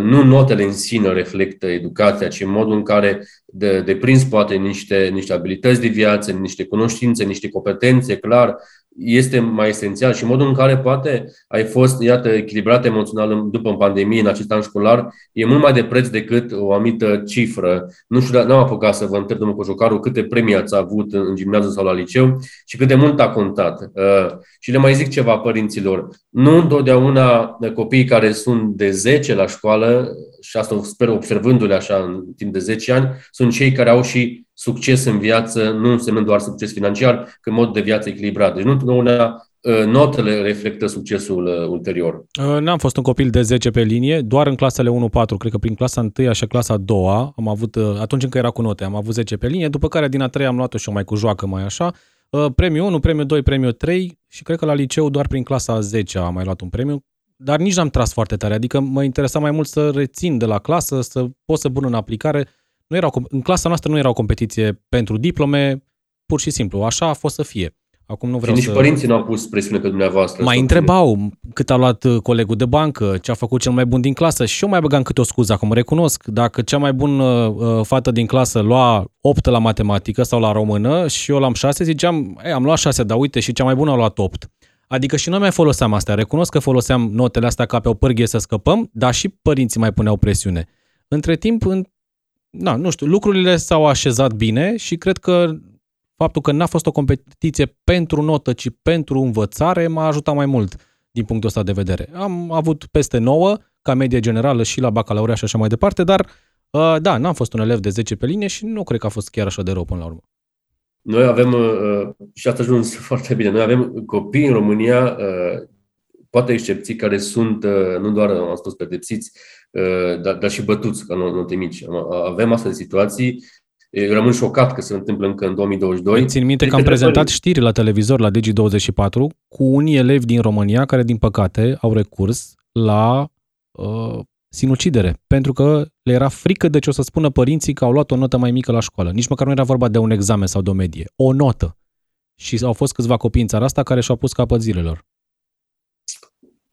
nu notele în sine reflectă educația, ci modul în care de, de prins poate niște, niște abilități de viață, niște cunoștințe, niște competențe clar este mai esențial și modul în care poate ai fost, iată, echilibrat emoțional după pandemie, în acest an școlar, e mult mai de preț decât o anumită cifră. Nu știu, n-am apucat să vă întreb, domnul Cojocaru, câte premii ați avut în gimnaziu sau la liceu și cât de mult a contat. Uh, și le mai zic ceva părinților. Nu întotdeauna copiii care sunt de 10 la școală, și asta sper observându-le așa în timp de 10 ani, sunt cei care au și succes în viață nu înseamnă doar succes financiar, că mod de viață echilibrat. Deci nu întotdeauna uh, notele reflectă succesul uh, ulterior. Uh, n-am fost un copil de 10 pe linie, doar în clasele 1-4, cred că prin clasa 1 și clasa 2 am avut, atunci încă era cu note, am avut 10 pe linie, după care din a 3 am luat-o și eu mai cu joacă, mai așa. Premiu 1, premiu 2, premiu 3 și cred că la liceu doar prin clasa 10 am mai luat un premiu, dar nici n-am tras foarte tare, adică mă interesa mai mult să rețin de la clasă, să pot să pun în aplicare. Nu erau, în clasa noastră nu era o competiție pentru diplome, pur și simplu, așa a fost să fie. Acum nu vreau și nici să... părinții nu au pus presiune pe dumneavoastră. Mai întrebau cât a luat uh, colegul de bancă, ce a făcut cel mai bun din clasă și eu mai băgam câte o scuză acum, recunosc. Dacă cea mai bună uh, fată din clasă lua 8 la matematică sau la română și eu l-am 6, ziceam, am luat 6, dar uite și cea mai bună a luat 8. Adică și noi mai foloseam astea. Recunosc că foloseam notele astea ca pe o pârghie să scăpăm, dar și părinții mai puneau presiune. Între timp, în, na, nu știu, lucrurile s-au așezat bine și cred că faptul că n-a fost o competiție pentru notă, ci pentru învățare, m-a ajutat mai mult din punctul ăsta de vedere. Am avut peste 9 ca medie generală și la bacalaureat și așa mai departe, dar uh, da, n-am fost un elev de 10 pe linie și nu cred că a fost chiar așa de rău până la urmă. Noi avem, uh, și asta ajuns foarte bine, noi avem copii în România, uh, poate excepții, care sunt uh, nu doar, am spus, pedepsiți, dar, dar și bătuți ca note mici. Avem astfel de situații rămân șocat că se întâmplă încă în 2022. Țin minte că am prezentat știri la televizor la Digi24 cu unii elevi din România care, din păcate, au recurs la uh, sinucidere, pentru că le era frică de ce o să spună părinții că au luat o notă mai mică la școală. Nici măcar nu era vorba de un examen sau de o medie, o notă. Și au fost câțiva copii în țara asta care și-au pus capăt zilelor.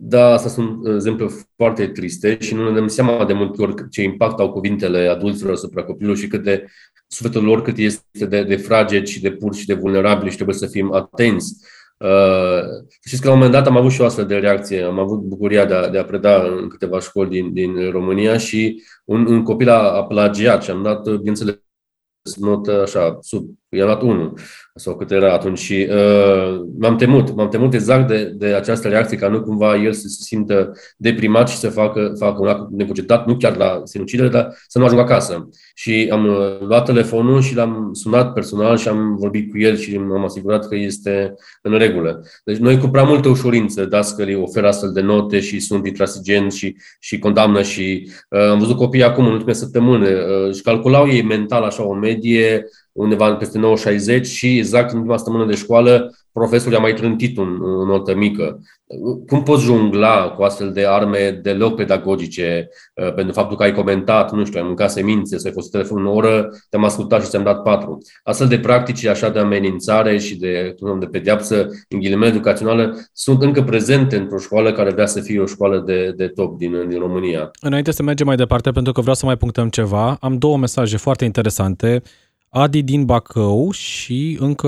Da, asta sunt exemple foarte triste și nu ne dăm seama de multe ori ce impact au cuvintele adulților asupra copilului și cât de sufletul lor cât este de, de fraged și de pur și de vulnerabil și trebuie să fim atenți Uh, știți că la un moment dat am avut și o astfel de reacție. Am avut bucuria de a, de a preda în câteva școli din, din România și un, un copil a, a plagiat și am dat, bineînțeles, notă așa, sub, i-am dat 1 sau cât era atunci și uh, m-am temut, m-am temut exact de, de această reacție, ca nu cumva el să se simtă deprimat și să facă, facă un act nepocetat, nu chiar la sinucidere, dar să nu ajungă acasă. Și am uh, luat telefonul și l-am sunat personal și am vorbit cu el și m-am asigurat că este în regulă. Deci noi cu prea multă ușurință dascării oferă astfel de note și sunt intransigenți și, și condamnă și uh, am văzut copii acum în ultimele săptămâni uh, și calculau ei mental așa o medie undeva peste 9-60 și exact în ultima săptămână de școală profesorul i-a mai trântit un, o notă mică. Cum poți jungla cu astfel de arme deloc pedagogice uh, pentru faptul că ai comentat, nu știu, ai mâncat semințe, să ai fost telefon o oră, te-am ascultat și ți-am dat patru. Astfel de practici așa de amenințare și de, de pedeapsă în ghilimele educațională sunt încă prezente într-o școală care vrea să fie o școală de, de top din, din România. Înainte să mergem mai departe, pentru că vreau să mai punctăm ceva, am două mesaje foarte interesante Adi din Bacău și încă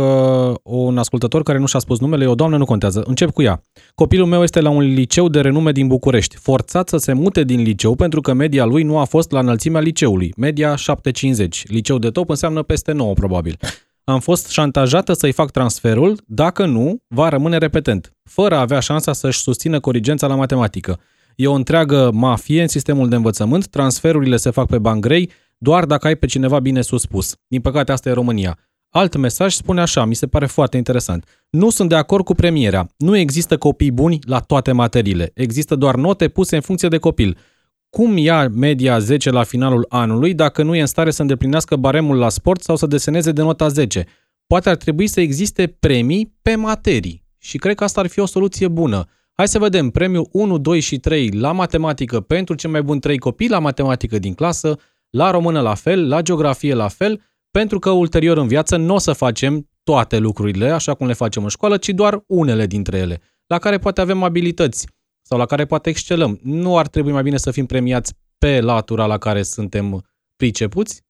un ascultător care nu și-a spus numele, o doamnă nu contează. Încep cu ea. Copilul meu este la un liceu de renume din București, forțat să se mute din liceu pentru că media lui nu a fost la înălțimea liceului, media 750. Liceu de top înseamnă peste 9 probabil. Am fost șantajată să-i fac transferul, dacă nu, va rămâne repetent, fără a avea șansa să-și susțină corigența la matematică. E o întreagă mafie în sistemul de învățământ, transferurile se fac pe bani grei, doar dacă ai pe cineva bine suspus. Din păcate, asta e România. Alt mesaj spune așa, mi se pare foarte interesant. Nu sunt de acord cu premierea. Nu există copii buni la toate materiile. Există doar note puse în funcție de copil. Cum ia media 10 la finalul anului dacă nu e în stare să îndeplinească baremul la sport sau să deseneze de nota 10? Poate ar trebui să existe premii pe materii. Și cred că asta ar fi o soluție bună. Hai să vedem premiul 1, 2 și 3 la matematică pentru cei mai buni 3 copii la matematică din clasă, la română la fel, la geografie la fel, pentru că ulterior în viață nu o să facem toate lucrurile așa cum le facem în școală, ci doar unele dintre ele, la care poate avem abilități sau la care poate excelăm. Nu ar trebui mai bine să fim premiați pe latura la care suntem pricepuți,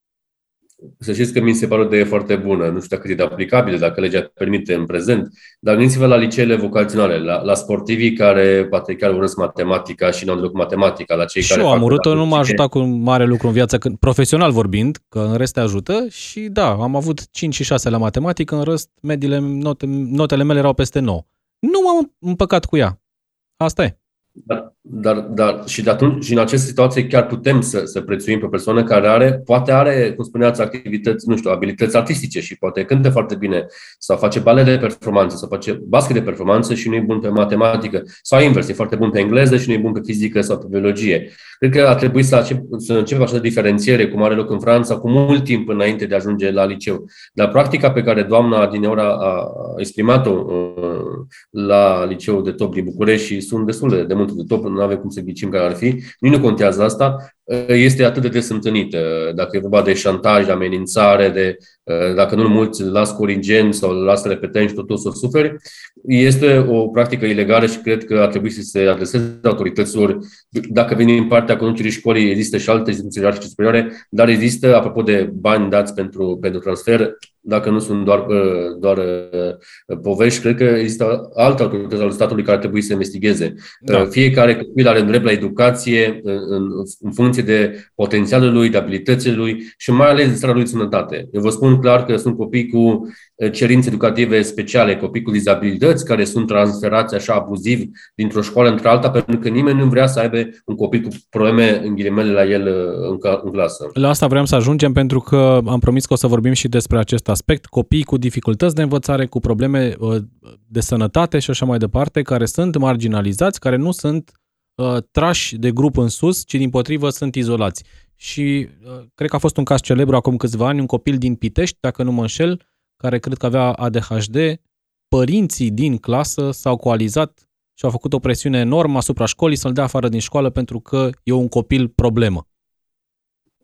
să știți că mi se pare o idee foarte bună. Nu știu dacă e de aplicabilă, dacă legea permite în prezent, dar gândiți-vă la liceele vocaționale, la, la sportivii care poate chiar urmăresc matematica și nu au deloc matematica, la cei și care eu am urât nu m-a ajutat cu mare lucru în viață, când, profesional vorbind, că în rest te ajută și da, am avut 5 și 6 la matematică, în rest mediile, note, notele mele erau peste 9. Nu m-am împăcat cu ea. Asta e. Dar, dar, dar și de atunci, și în aceste situații chiar putem să, să prețuim pe o persoană care are, poate are, cum spuneați, activități, nu știu, abilități artistice și poate cânte foarte bine, sau face bale de performanță, sau face basket de performanță și nu e bun pe matematică, sau invers, e foarte bun pe engleză și nu e bun pe fizică sau pe biologie. Cred că ar trebui să, încep, să începem așa de diferențiere, cum are loc în Franța, cu mult timp înainte de a ajunge la liceu. Dar practica pe care doamna din ora a exprimat-o uh, la liceul de top din București și sunt destul de, de multe de top, nu avem cum să ghicim care ar fi, nu contează asta, este atât de des întâlnită. Dacă e vorba de șantaj, de amenințare, de dacă nu mulți las corigen sau las repetent și totul să suferi, este o practică ilegală și cred că ar trebui să se adreseze autorităților. Dacă vine din partea conducerii școlii, există și alte instituții și superioare, dar există, apropo de bani dați pentru, pentru transfer, dacă nu sunt doar, doar povești, cred că există alte autorități ale statului care ar trebui să investigheze. Da. Fiecare copil are drept la educație în, în funcție de potențialul lui, de abilitățile lui și mai ales de starea lui de sănătate. Eu vă spun clar că sunt copii cu cerințe educative speciale, copii cu dizabilități care sunt transferați așa abuziv dintr-o școală într-alta, pentru că nimeni nu vrea să aibă un copil cu probleme în ghilimele la el în, în clasă. La asta vreau să ajungem pentru că am promis că o să vorbim și despre acest aspect, copii cu dificultăți de învățare, cu probleme uh, de sănătate și așa mai departe, care sunt marginalizați, care nu sunt uh, trași de grup în sus, ci din potrivă sunt izolați. Și uh, cred că a fost un caz celebru acum câțiva ani, un copil din Pitești, dacă nu mă înșel, care cred că avea ADHD, părinții din clasă s-au coalizat și au făcut o presiune enormă asupra școlii să-l dea afară din școală pentru că e un copil problemă.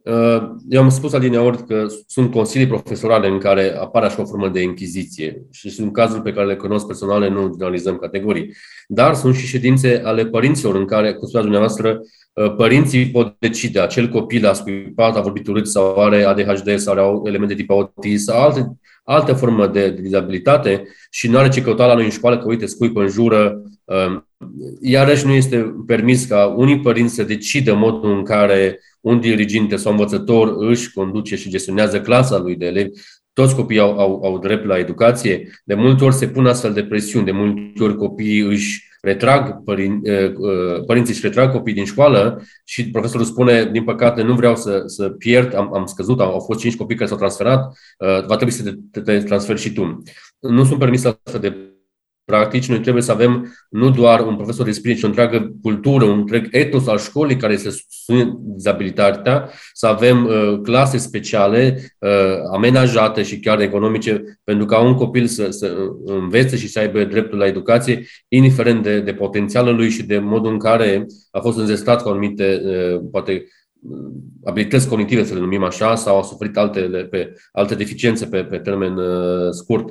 Uh, eu am spus adineori că sunt consilii profesorale în care apare așa o formă de închiziție și sunt cazuri pe care le cunosc personale, nu generalizăm categorii. Dar sunt și ședințe ale părinților în care, cum spuneați dumneavoastră, uh, părinții pot decide acel copil a scuipat, a vorbit urât sau are ADHD sau are elemente de tip autism sau alte, alte formă de, de dizabilitate și nu are ce căuta la noi în școală că, uite, scuipă în jură. Um, iarăși nu este permis ca unii părinți să decidă modul în care un diriginte sau învățător își conduce și gestionează clasa lui de elevi, toți copiii au, au, au drept la educație. De multe ori se pun astfel de presiuni, de multe ori copiii își retrag, părin, părinții își retrag copiii din școală și profesorul spune, din păcate, nu vreau să, să pierd, am, am scăzut, au, au fost cinci copii care s-au transferat, va trebui să te, te transferi și tu. Nu sunt permis astfel de Practic, noi trebuie să avem nu doar un profesor de sprijin, ci o întreagă cultură, un întreg etos al școlii care să susține dizabilitatea, să avem uh, clase speciale, uh, amenajate și chiar economice, pentru ca un copil să, să învețe și să aibă dreptul la educație, indiferent de, de potențialul lui și de modul în care a fost înzestrat cu anumite, uh, poate, abilități cognitive, să le numim așa, sau a suferit alte, pe, alte deficiențe pe, pe termen uh, scurt.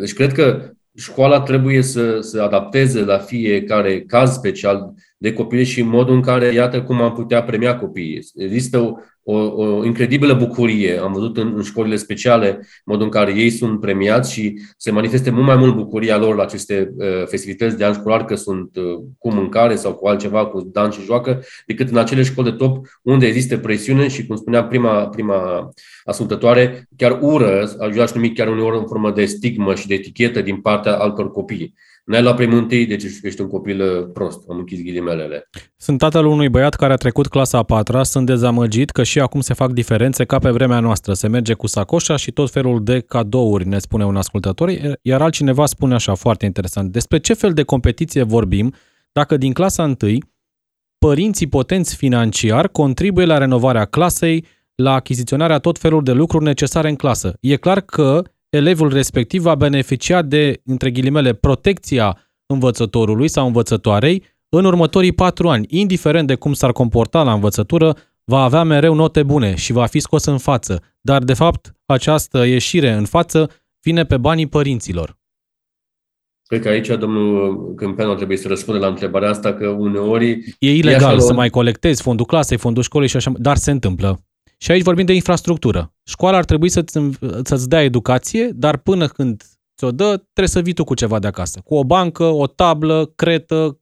Deci cred că școala trebuie să se adapteze la fiecare caz special de copii și în modul în care, iată cum am putea premia copiii. Există o, o, o incredibilă bucurie. Am văzut în, în școlile speciale modul în care ei sunt premiați și se manifeste mult mai mult bucuria lor la aceste uh, festivități de an școlar, că sunt uh, cu mâncare sau cu altceva, cu dan și joacă, decât în acele școli de top unde există presiune și, cum spunea prima, prima ascultătoare, chiar ură, aș numi chiar uneori în formă de stigmă și de etichetă din partea altor copii. N-ai luat primul întâi, deci ești un copil uh, prost. Am închis ghilimelele. Sunt tatăl unui băiat care a trecut clasa a patra, sunt dezamăgit că și acum se fac diferențe ca pe vremea noastră. Se merge cu sacoșa și tot felul de cadouri, ne spune un ascultător, iar altcineva spune așa, foarte interesant. Despre ce fel de competiție vorbim dacă din clasa întâi părinții potenți financiar contribuie la renovarea clasei, la achiziționarea tot felul de lucruri necesare în clasă. E clar că elevul respectiv va beneficia de, între ghilimele, protecția învățătorului sau învățătoarei în următorii patru ani. Indiferent de cum s-ar comporta la învățătură, va avea mereu note bune și va fi scos în față. Dar, de fapt, această ieșire în față vine pe banii părinților. Cred că aici domnul Câmpeanu trebuie să răspundă la întrebarea asta, că uneori... E ilegal e să mai colectezi fondul clasei, fondul școlii și așa, dar se întâmplă. Și aici vorbim de infrastructură. Școala ar trebui să-ți, să-ți dea educație, dar până când ți-o dă, trebuie să vii tu cu ceva de acasă. Cu o bancă, o tablă, cretă,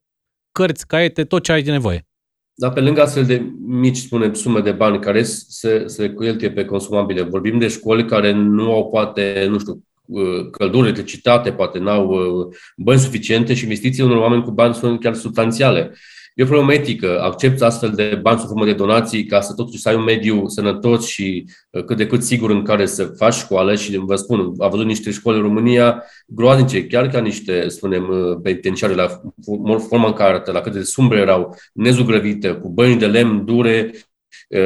cărți, caiete, tot ce ai de nevoie. Dar pe lângă astfel de mici, spune, sume de bani care se, se cheltuie pe consumabile, vorbim de școli care nu au poate, nu știu, uh, căldură, electricitate, poate n-au uh, bani suficiente și investițiile unor oameni cu bani sunt chiar substanțiale. E o problemă etică. Accepți astfel de bani sub formă de donații ca să totuși să ai un mediu sănătos și uh, cât de cât sigur în care să faci școală și vă spun, am văzut niște școli în România groaznice, chiar ca niște, spunem, uh, penitenciare la forma în care la cât de sumbre erau, nezugrăvite, cu băni de lemn dure,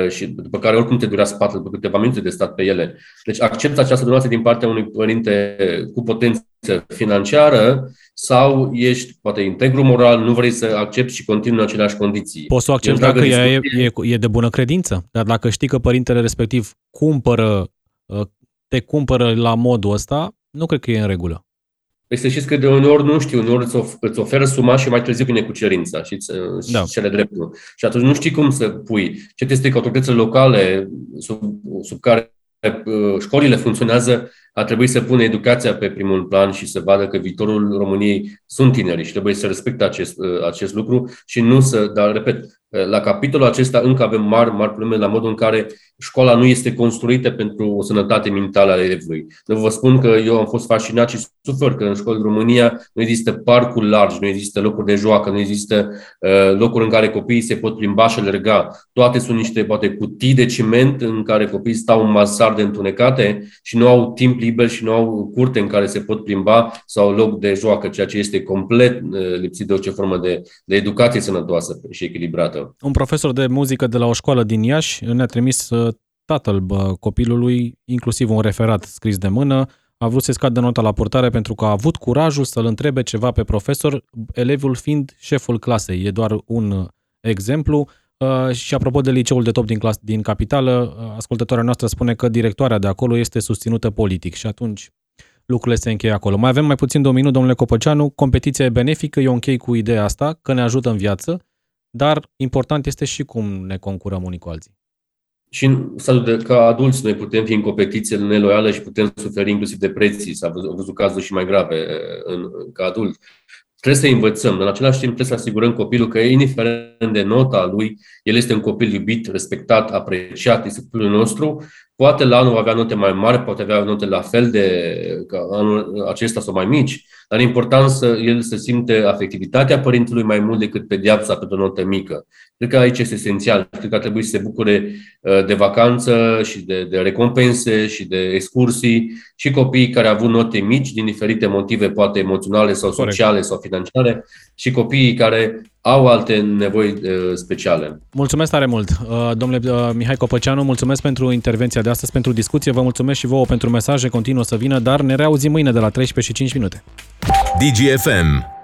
și după care oricum te durea spatele după câteva minute de stat pe ele. Deci acceptă această donație din partea unui părinte cu potență financiară sau ești poate integru moral, nu vrei să accepti și continui în aceleași condiții. Poți să o accepti dacă e, e, e de bună credință, dar dacă știi că părintele respectiv cumpără, te cumpără la modul ăsta, nu cred că e în regulă. Păi să știți că de uneori nu știu, uneori îți, of- îți oferă suma și mai târziu vine cu cerința și da. cele dreptul. Și atunci nu știi cum să pui. Ce este că autoritățile locale sub, sub care uh, școlile funcționează ar trebui să pună educația pe primul plan și să vadă că viitorul României sunt tineri și trebuie să respecte acest, uh, acest lucru și nu să, dar repet, uh, la capitolul acesta încă avem mari, mari probleme la modul în care școala nu este construită pentru o sănătate mentală a elevului. Eu vă spun că eu am fost fascinat și sufer că în școli în România nu există parcuri largi, nu există locuri de joacă, nu există uh, locuri în care copiii se pot plimba și alerga. Toate sunt niște, poate, cutii de ciment în care copiii stau în masar de întunecate și nu au timp liber și nu au curte în care se pot plimba sau loc de joacă, ceea ce este complet uh, lipsit de orice formă de, de educație sănătoasă și echilibrată. Un profesor de muzică de la o școală din Iași ne-a trimis uh, tatăl bă, copilului, inclusiv un referat scris de mână, a vrut să scadă nota la portare pentru că a avut curajul să-l întrebe ceva pe profesor, elevul fiind șeful clasei. E doar un uh, exemplu. Uh, și apropo de liceul de top din, clas, din capitală, uh, ascultătoarea noastră spune că directoarea de acolo este susținută politic și atunci lucrurile se încheie acolo. Mai avem mai puțin de un minut, domnule Copăceanu. Competiția e benefică, eu închei cu ideea asta, că ne ajută în viață, dar important este și cum ne concurăm unii cu alții. Și în stadiul de, ca adulți noi putem fi în competiție neloială și putem suferi inclusiv depresii. S-a văzut, văzut cazuri și mai grave în, ca adult. Trebuie să învățăm, dar în același timp trebuie să asigurăm copilul că, indiferent de nota lui, el este un copil iubit, respectat, apreciat, este copilul nostru. Poate la anul va avea note mai mari, poate avea note la fel de ca anul acesta sau mai mici, dar e important să el să simte afectivitatea părintelui mai mult decât pedeapsa pe o notă mică. Cred că aici este esențial. Cred că ar trebui să se bucure uh, de vacanță și de, de recompense și de excursii și copiii care au avut note mici din diferite motive, poate emoționale sau sociale Corect. sau financiare, și copiii care au alte nevoi uh, speciale. Mulțumesc tare mult, uh, domnule Mihai Copăceanu, mulțumesc pentru intervenția de astăzi, pentru discuție, vă mulțumesc și vouă pentru mesaje, continuă să vină, dar ne reauzim mâine de la 13 și 5 minute. DGFM